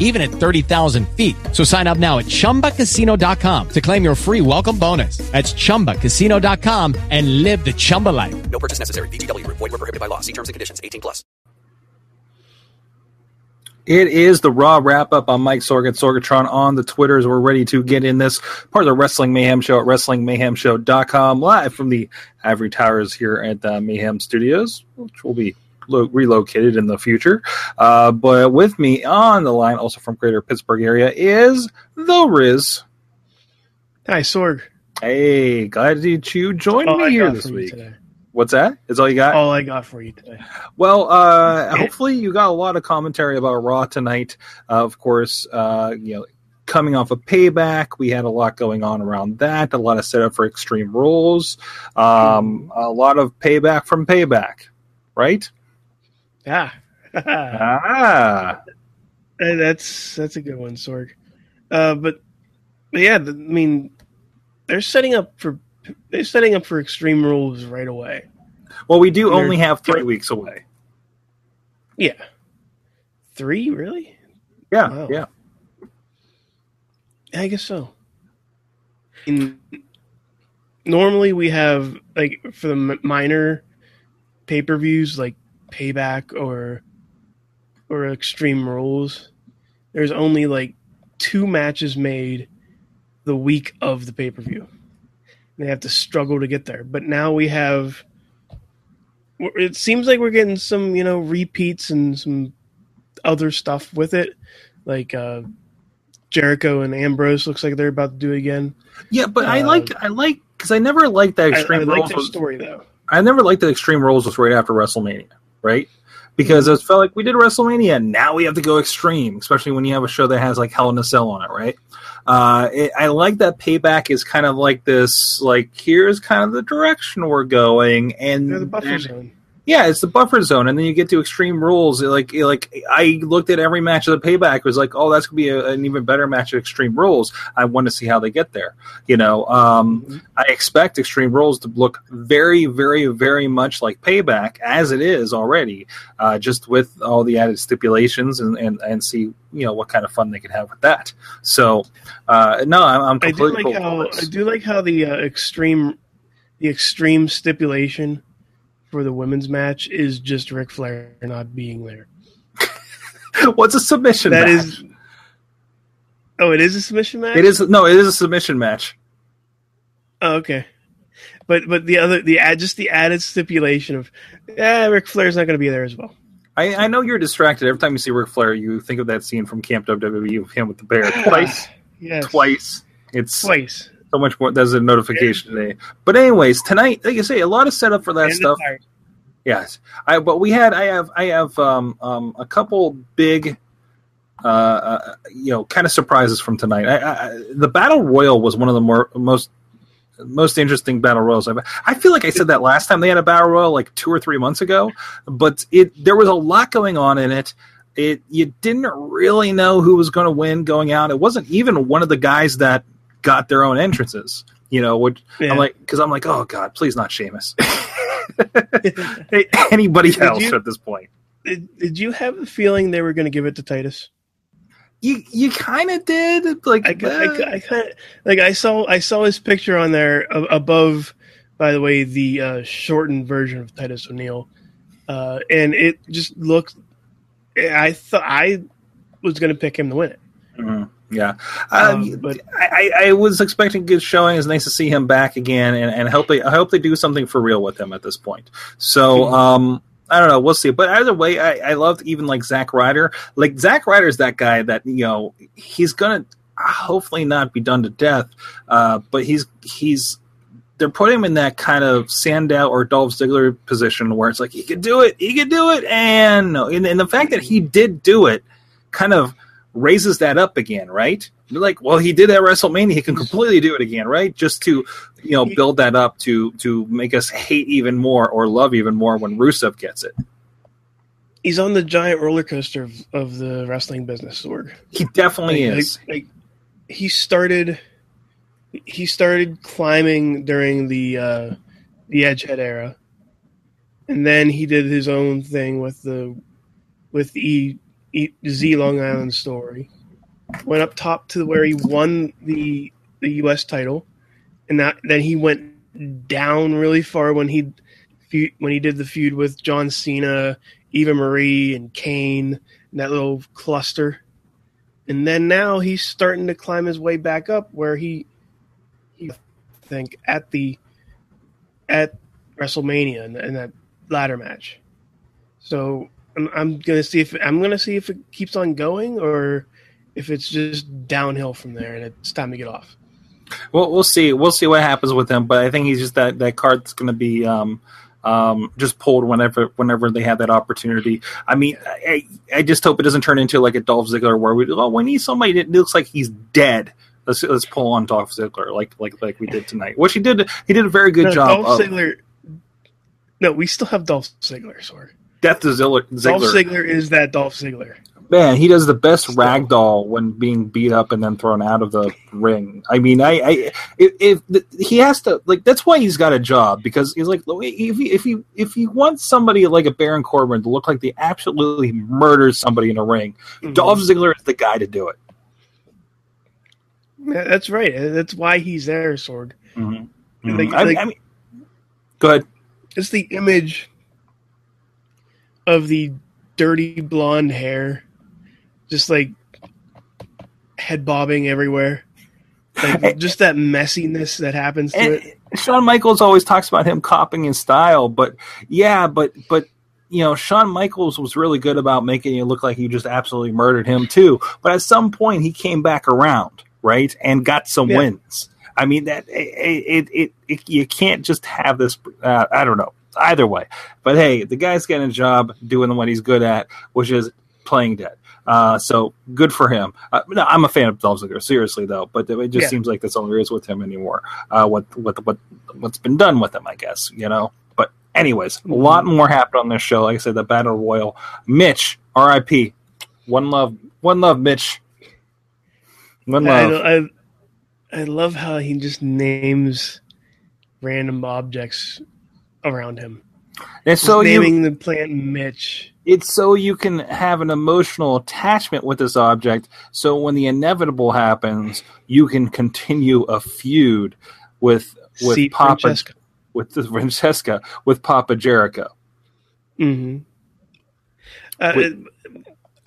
even at 30,000 feet. So sign up now at chumbacasino.com to claim your free welcome bonus. That's chumbacasino.com and live the Chumba life. No purchase necessary. VGW Group. Void were prohibited by law. See terms and conditions. 18 plus. It is the Raw wrap up on Mike Sorg at Sorgatron on the Twitters. We're ready to get in this part of the Wrestling Mayhem Show at WrestlingMayhemShow.com, live from the Ivory Towers here at the Mayhem Studios, which will be lo- relocated in the future. Uh, but with me on the line, also from Greater Pittsburgh area, is the Riz. Hi, Sorg. Hey, glad that you joined All me I here this week. What's that? Is all you got? All I got for you today. Well, uh, hopefully you got a lot of commentary about Raw tonight. Uh, of course, uh, you know, coming off of Payback, we had a lot going on around that. A lot of setup for Extreme Rules. Um, a lot of payback from Payback, right? Yeah. Ah, Uh, that's that's a good one, Sorg. Uh, but, but yeah, the, I mean, they're setting up for they're setting up for Extreme Rules right away. well, we do They're- only have three weeks away. Yeah. Three, really? Yeah, Wow. yeah. I guess so. In, normally, we have like for the minor pay per views, like Payback or or Extreme Rules. There's only like two matches made the week of the pay per view. They have to struggle to get there, but now we have. It seems like we're getting some, you know, repeats and some other stuff with it, like uh, Jericho and Ambrose looks like they're about to do it again. Yeah, but I Uh, like I like because I never liked that I, I Extreme like Rules. their story though. I never liked that Extreme Rules was right after WrestleMania, right? Because it felt like we did WrestleMania, and now we have to go extreme, especially when you have a show that has like Hell in a Cell on it, right? Uh, it, I like that Payback is kind of like this, like here's kind of the direction we're going, and, the and-. Yeah, it's the buffer zone, and then you get to Extreme Rules. Like, like I looked at every match of the Payback, was like, oh, that's gonna be a, an even better match of Extreme Rules. I want to see how they get there. You know, um, I expect Extreme Rules to look very, very, very much like Payback as it is already, uh, just with all the added stipulations and, and, and see you know what kind of fun they can have with that. So, uh, no, I'm, I'm I do completely like cool how I do like how the uh, extreme the extreme stipulation for the women's match is just Ric Flair not being there. What's a submission? That match? is. Oh, it is a submission match. It is no, it is a submission match. Oh, okay. But but the other the add just the added stipulation of yeah, Ric Flair's not going to be there as well. I, I know you're distracted every time you see Ric Flair. You think of that scene from Camp WWE of him with the bear twice, Yes, twice. It's twice. So much more. There's a notification today. But anyways, tonight, like I say, a lot of setup for that And stuff. Yes, I. But we had. I have. I have. Um. Um. A couple big. Uh, uh, you know, kind of surprises from tonight. I, I, I- the battle royal was one of the more most most interesting battle royals I've. I feel like I said that last time they had a battle royal, like two or three months ago. But it there was a lot going on in it. It you didn't really know who was going to win going out. It wasn't even one of the guys that got their own entrances. You know, which Yeah. I'm like, because I'm like, oh god, please not Sheamus. Hey, Anybody Did else you- at this point? Did, did you have the feeling they were going to give it to Titus? You you kind of did like I, I, I kind of like I saw I saw his picture on there above. By the way, the uh, shortened version of Titus O'Neil, uh, and it just looked. I thought I was going to pick him to win it, Mhm. Yeah. um, Um, but I, I was expecting a good showing. It's nice to see him back again, and, and hope they I hope they do something for real with him at this point. So Mhm. um, I don't know. We'll see. But either way, I, I loved even like Zack Ryder. Like Zack Ryder's that guy that you know he's gonna hopefully not be done to death, uh, but he's he's they're putting him in that kind of Sandow or Dolph Ziggler position where it's like he could do it, he could do it, and no, and, and the fact that he did do it kind of raises that up again, right? You're like, well, he did at WrestleMania, he can completely do it again, right? Just to you know build that up to to make us hate even more or love even more when Rusev gets it. he's on the giant roller coaster of, of the wrestling business, Sorg. He definitely Like, is. like, like, he started he started climbing during the uh, the Edgehead era, and then he did his own thing with the with E, e Z Long Island story. Went up top to where he won the the U.S. title, and that then he went down really far when he when he did the feud with John Cena, Eva Marie, and Kane, and that little cluster. And then now he's starting to climb his way back up where he, he I think at the at WrestleMania in, in that ladder match. So I'm, I'm gonna see if I'm gonna see if it keeps on going or if it's just downhill from there and it's time to get off. Well, we'll see. We'll see what happens with him. But I think he's just that that card that's going to be um, um, just pulled whenever whenever they have that opportunity. I mean, I, I just hope it doesn't turn into like a Dolph Ziggler where we oh we need somebody that looks like he's dead. Let's let's pull on Dolph Ziggler like like like we did tonight. Which he did. He did a very good No, job. Dolph Of Ziggler. No, we still have Dolph Ziggler. Sorry, Death to Ziggler. Dolph Ziggler. Ziggler is that Dolph Ziggler. Man, he does the best ragdoll when being beat up and then thrown out of the ring. I mean, I, I if, if he has to like that's why he's got a job because he's like if he, if you if you want somebody like a Baron Corbin to look like they absolutely murders somebody in a ring, Mhm. Dolph Ziggler is the guy to do it. Yeah, that's right. That's why he's there, Sorg. Mm-hmm. Like- I, like- I mean, go ahead. It's the image of the dirty blonde hair, just like head bobbing everywhere. Like just that messiness that happens to And it. Shawn Michaels always talks about him copying his style, but yeah, but but you know, Shawn Michaels was really good about making it look like he just absolutely murdered him too. But at some point, he came back around, right, and got some Yeah. wins. I mean that it it, it, it you can't just have this. Uh, I don't know either way, but hey, the guy's getting a job doing what he's good at, which is playing dead. Uh, so good for him. Uh, no, I'm a fan of Dolph Ziggler, seriously though, but it just Yeah. seems like that's all there is with him anymore. Uh, what what what what's been done with him, I guess you know. But anyways, a lot more happened on this show. Like I said, the Battle Royal. Mitch, R.I.P. One love, one love, Mitch. One love. I, I I love how he just names random objects around him. And Just so you, naming the plant Mitch. it's so you can have an emotional attachment with this object. So when the inevitable happens, you can continue a feud with with See Papa Francesca. with the Francesca with Papa Jericho. hmm Uh.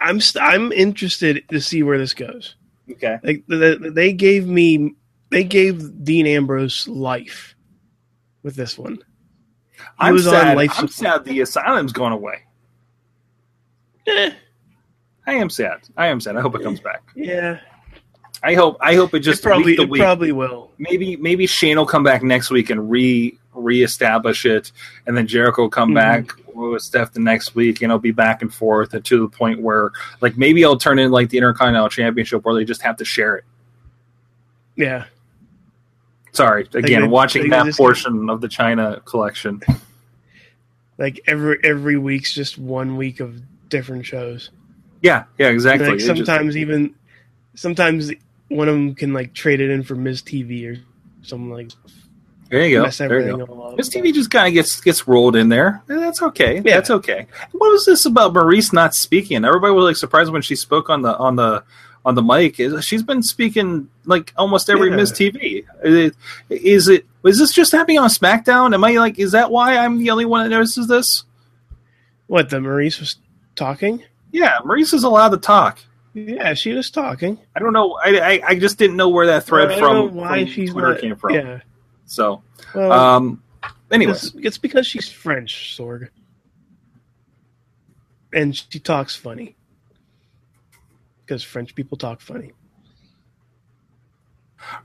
I'm st- I'm interested to see where this goes. Okay. Like the, the, they gave me, they gave Dean Ambrose life with this one. I'm sad. I'm sad the asylum's going away. Eh, I am sad. I am sad. I hope it comes back. yeah, I hope. I hope it just it probably it probably will. maybe maybe Shane will come back next week and re reestablish it, and then Jericho will come Mhm. back with Steph the next week, and it'll be back and forth and to the point where like maybe I'll turn in like the Intercontinental Championship where they just have to share it. Yeah, Sorry, again, they- watching that portion of the China collection. like every every week's just one week of different shows. Yeah, yeah, exactly. Like It just- sometimes even sometimes one of them can like trade it in for Miz TV or something like there you go. There you go. Miz TV just kind of gets gets rolled in there. Eh, That's okay. Yeah. That's okay. What was this about Maryse not speaking? Everybody was like surprised when she spoke on the on the on the mic. Is- She's been speaking like almost every Yeah. Miz TV. Is it, is it? This just happening on SmackDown? Am I like? Is that why I'm the only one that notices this? What the Maryse was talking? Yeah, Maryse is allowed to talk. Yeah, she was talking. I don't know. I I, I just didn't know where that thread I from, know why from she's Twitter not, came from. Yeah, So, well, um, anyway, it's, it's because she's French, Sorg, and she talks funny. Because French people talk funny.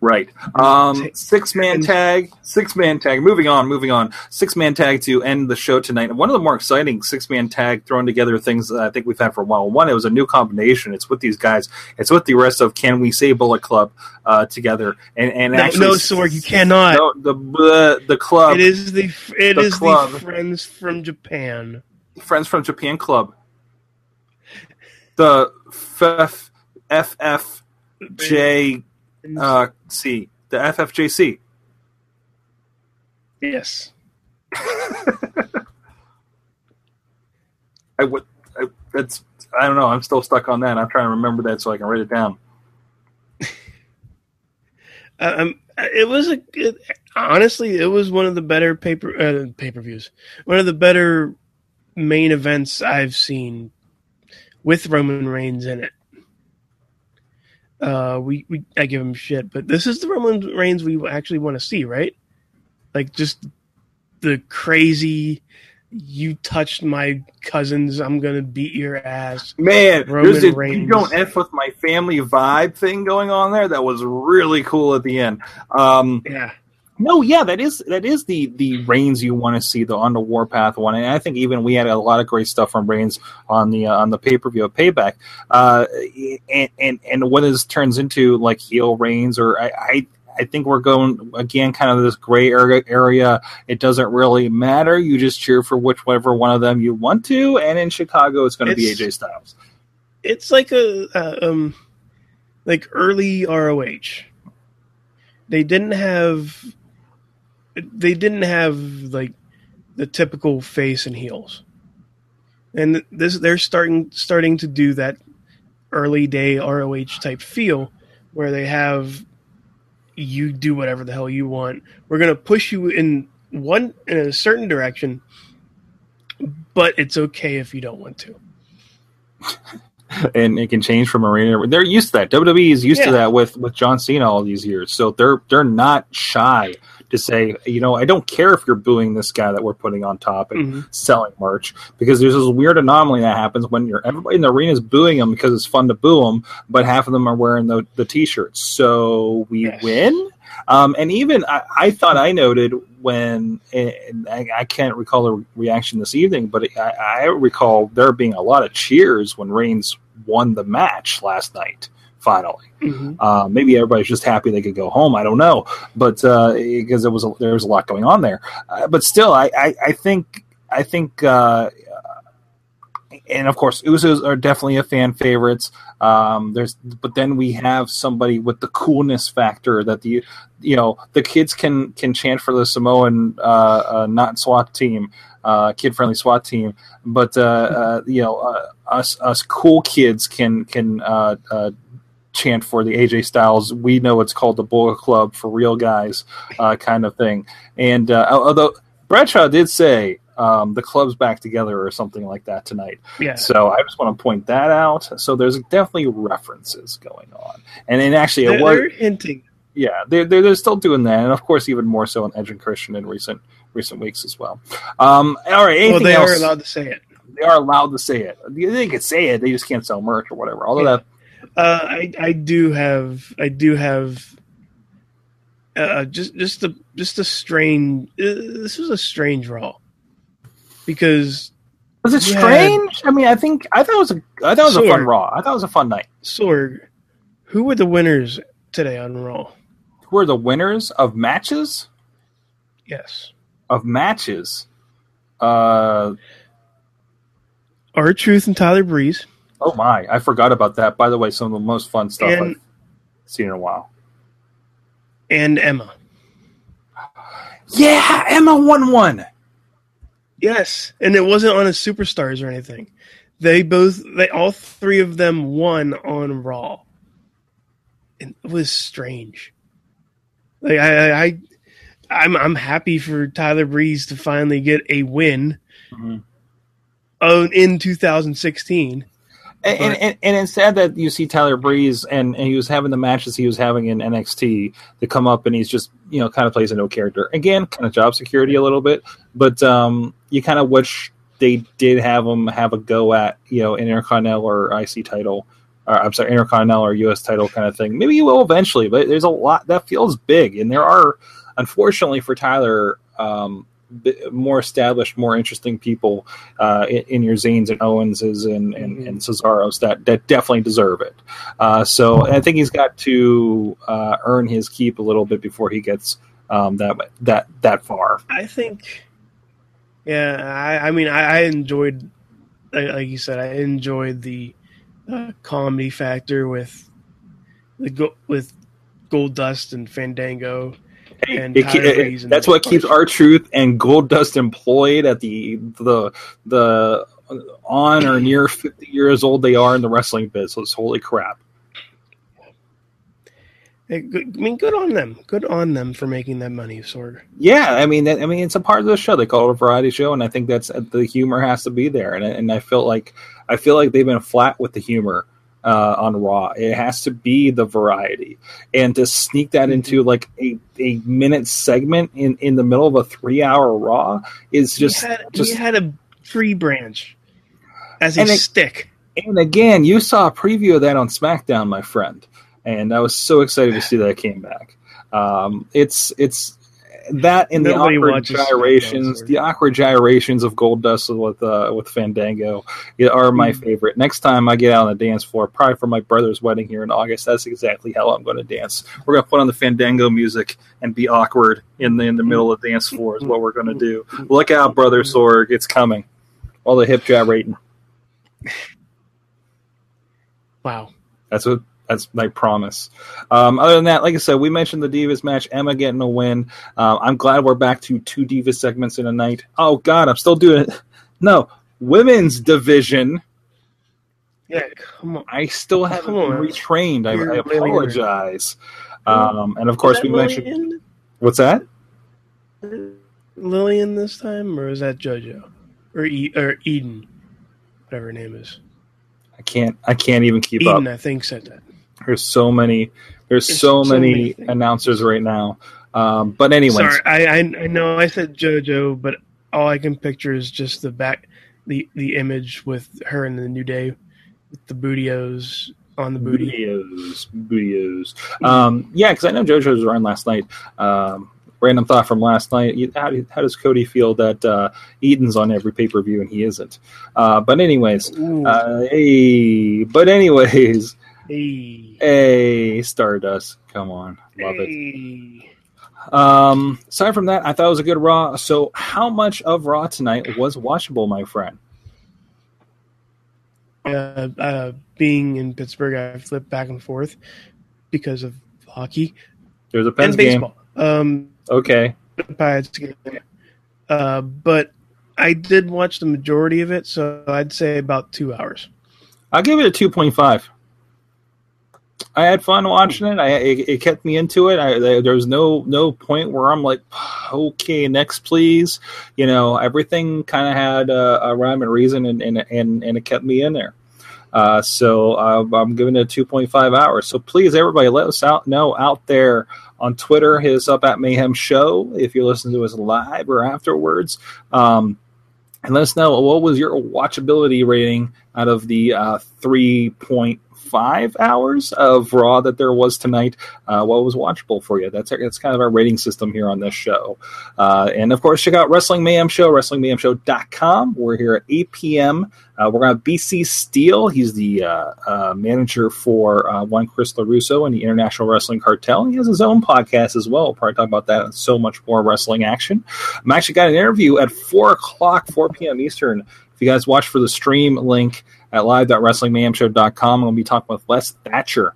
Right. Um, six man tag. Six man tag. Moving on. Moving on. Six man tag to end the show tonight. One of the more exciting six man tag thrown together things that I think we've had for a while. One, it was a new combination. It's with these guys. It's with the rest of Can We Say Bullet Club uh, together. And and No, actually, no, Sorg, you cannot. No, the the the club. it is the it the is club. the friends from Japan. Friends from Japan Club. The FF, FFJ uh, C, the FFJC. yes. I would. I, that's. I don't know. I'm still stuck on that. I'm trying to remember that so I can write it down. Um, it was a it, honestly, it was one of the better paper uh, pay per views. One of the better main events I've seen with Roman Reigns in it. Uh, we, we I give him shit, but this is the Roman Reigns we actually want to see, right? Like just the crazy. You touched my cousins. I'm gonna beat your ass. Man, Roman there's a Reigns. you don't f with my family vibe thing going on there. That was really cool at the end. Um, Yeah, No, yeah, that is that is the the Reigns you want to see the on the Warpath one, and I think even we had a lot of great stuff from Reigns on the uh, on the pay per view of Payback, uh, and and and what this turns into like heel Reigns, or I, I I think we're going again kind of this gray area area. It doesn't really matter. You just cheer for whichever one of them you want to, and in Chicago, it's going to be AJ Styles. it's like a uh, um like early ROH. They didn't have they didn't have like the typical face and heels. And this they're starting starting to do that early day ROH type feel where they have you do whatever the hell you want. We're going to push you in one in a certain direction, but it's okay if you don't want to. and it can change from arena. They're used to that. WWE is used Yeah. to that with with John Cena all these years, so they're they're not shy to say, you know, I don't care if you're booing this guy that we're putting on top and Mhm. selling merch because there's this weird anomaly that happens when you're everybody in the arena is booing him because it's fun to boo him, but half of them are wearing the the t-shirts, so we Yes. win. Um, and even I, I thought I noted when and I, I can't recall the reaction this evening, but I, I recall there being a lot of cheers when Reigns won the match last night. Finally, Mhm. uh, maybe everybody's just happy they could go home. I don't know, but uh, because there was a, there was a lot going on there. Uh, but still, I, I, I think I think. Uh, and of course, Usos are definitely a fan favorites. Um, there's, but then we have somebody with the coolness factor that the, you know, the kids can can chant for the Samoan uh, uh, not SWAT team, uh, kid friendly SWAT team, but uh, uh, you know, uh, us us cool kids can can uh, uh, chant for the AJ Styles. We know it's called the Bullet Club for real guys, uh, kind of thing. And uh, although Bradshaw did say um, the club's back together or something like that tonight. Yeah. So I just want to point that out. So there's definitely references going on, and then actually They're, it was they're hinting. yeah they're, they're they're still doing that, and of course even more so in Edge and Christian in recent recent weeks as well. Um, all right, anything Well, they else? are allowed to say it. they are allowed to say it. They can say it. They just can't sell merch or whatever. Although Yeah. that Uh, I I do have I do have uh, just just a just a strange. Uh, this was a strange Raw because was it strange. I mean, I think I thought it was a I thought it was a fun. Raw. I thought it was a fun night. Sorg, who were the winners today on Raw? Who are the winners of matches? Yes, Of matches. Uh our Truth and Tyler Breeze, oh my, I forgot about that. By the way, some of the most fun stuff And- I've seen in a while. and Emma. Yeah, Emma won one. Yes, and it wasn't on a Superstars or anything. They both, they all three of them won on Raw, and it was strange. Like I, I, I'm I'm happy for Tyler Breeze to finally get a win Mhm. oh, in 2016. And, and, and, and it's sad that you see Tyler Breeze and, and he was having the matches he was having in NXT to come up and he's just you know kind of plays a no character again, kind of job security a little bit, but um, you kind of wish they did have him have a go at you know an Intercontinental or IC title, or I'm sorry, Intercontinental or US title kind of thing. Maybe he will eventually, but there's a lot that feels big, and there are unfortunately for Tyler. Um, more established, more interesting people uh, in, in your Zanes and Owenses and, and, Mhm. and Cesaros that, that definitely deserve it. Uh, so I think he's got to uh, earn his keep a little bit before he gets um, that that that far. I think, yeah, I, I mean, I, I enjoyed like like you said, I enjoyed the uh, comedy factor with the go- with Goldust and Fandango. And It it- that's what keeps our truth and Goldust employed at the the the on or near fifty years old they are in the wrestling business. Holy crap! I mean, good on them. Good on them for making that money, Sorg. Yeah, I mean, I mean, it's a part of the show. They call it a variety show, and I think that's uh, the humor has to be there. And and I feel like I feel like they've been flat with the humor uh, on Raw. It has to be the variety, and to sneak that into like a, a minute segment in, in the middle of a three hour Raw is just he had, just had a tree branch as a it- stick. And again, you saw a preview of that on SmackDown, my friend, and I was so excited to see that it came back. Um, it's it's that and the awkward gyrations, the awkward gyrations of Goldust with uh, with Fandango are my Mm. favorite. Next time I get out on the dance floor, probably for my brother's wedding here in August, that's exactly how I'm going to dance. We're going to put on the Fandango music and be awkward in the in the middle of the dance floor is what we're going to do. Look out, brother Sorg, it's coming. All the hip gyrating. Wow. That's what that's my promise. Um, other than that, like I said, we mentioned the Divas match. Emma getting a win. Um, I'm glad we're back to two Divas segments in a night. Oh God, I'm still doing it. No, women's division. Yeah, come on. I still haven't on. retrained. I, I apologize. Um, and of course, we mentioned Lilian? what's that? Lilian this time, or is that JoJo or e- or Eden, whatever her name is? I can't. I can't even keep Eden, up. I think said that. There's so many. There's, There's so, so many, many announcers right now. Um, but anyway, Sorry, I, I I know I said JoJo, but all I can picture is just the back, the the image with her in the New Day, with the bootios on the booty. Bootios, bootios. Um, yeah, because I know JoJo was run last night. Um, random thought from last night. How, how does Cody feel that uh, Eden's on every pay per view and he isn't? Uh, but anyways, uh, hey, but anyways, hey, hey, Stardust, come on, love it. Um, aside from that, I thought it was a good Raw. So, how much of Raw tonight was watchable, my friend? Uh, uh, being in Pittsburgh, I flip back and forth because of hockey There's a Pens game. Um, Okay, Pirates game. Uh, but I did watch the majority of it, so I'd say about two hours. I'll give it a two point five. I had fun watching it. I it, it kept me into it. I, there was no no point where I'm like, okay, next please. You know, everything kind of had a, a rhyme and reason, and and and, and it kept me in there. Uh, so uh, I'm giving it a 2.5 hours. So please, everybody, let us out know out there on Twitter. Hit us up at Mayhem Show if you listen to us live or afterwards. Um, and let us know what was your watchability rating out of the uh, 3.5 hours of Raw that there was tonight. Uh, what was watchable for you? That's that's kind of our rating system here on this show. Uh, and of course, check out Wrestling Mayhem Show, WrestlingMayhemShow.com. We're here at 8 p.m. Uh, we're going to have BC Steele. He's the uh, uh, manager for uh, One Chris LaRusso and the International Wrestling Cartel. He has his own podcast as well. We'll probably talk about that and so much more wrestling action. I'm actually got an interview at 4 o'clock, 4 p.m. Eastern. If you guys watch for the stream link at live.wrestlingmayhemshow.com, I'm going to be talking with Les Thatcher,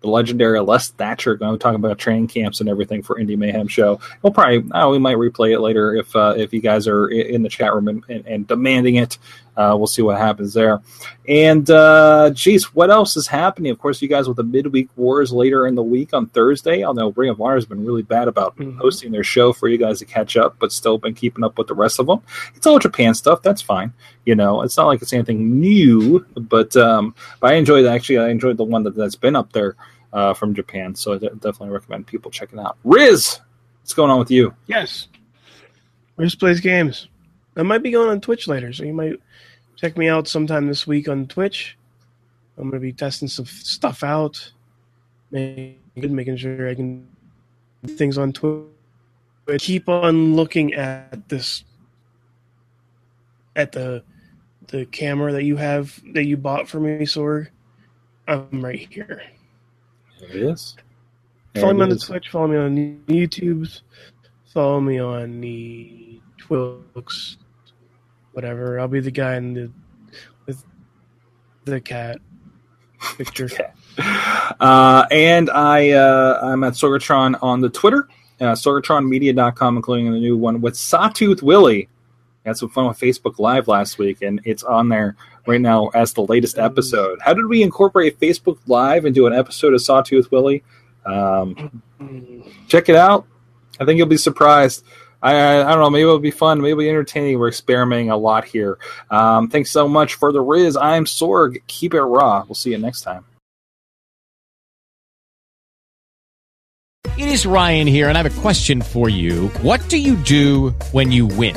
the legendary Les Thatcher, going to be talking about training camps and everything for Indie Mayhem Show. We'll probably, oh, we might replay it later if uh, if you guys are in the chat room and, and, and demanding it. Uh, we'll see what happens there. And, uh, geez, what else is happening? Of course, you guys with the midweek wars later in the week on Thursday. I know Ring of Honor has been really bad about Mhm. hosting their show for you guys to catch up, but still been keeping up with the rest of them. It's all Japan stuff. That's fine. You know, it's not like it's anything new, but um, but I enjoyed actually. I enjoyed the one that, that's been up there uh, from Japan. So I definitely recommend people checking out. Riz, what's going on with you? Yes. Riz plays games. I might be going on Twitch later, so you might check me out sometime this week on Twitch. I'm going to be testing some stuff out, making, making sure I can do things on Twitch. Keep on looking at this, at the the camera that you have that you bought for me, Sorg. I'm right here. There it is. Follow me on the. Twitch. Follow me on the YouTubes. Follow me on the Twilks. Whatever. I'll be the guy in the with the cat picture. Okay. Uh, and I uh, I'm at Sorgatron on the Twitter, uh, sorgatronmedia.com, including the new one with Sawtooth Willie. Had some fun with Facebook Live last week, and it's on there right now as the latest episode. How did we incorporate Facebook Live into an episode of Sawtooth Willie? Um, check it out. I think you'll be surprised. I, I, don't know. Maybe it'll be fun. Maybe it'll be entertaining. We're experimenting a lot here. Um, thanks so much for the Riz. I'm Sorg. Keep it raw. We'll see you next time. It is Ryan here, and I have a question for you. What do you do when you win?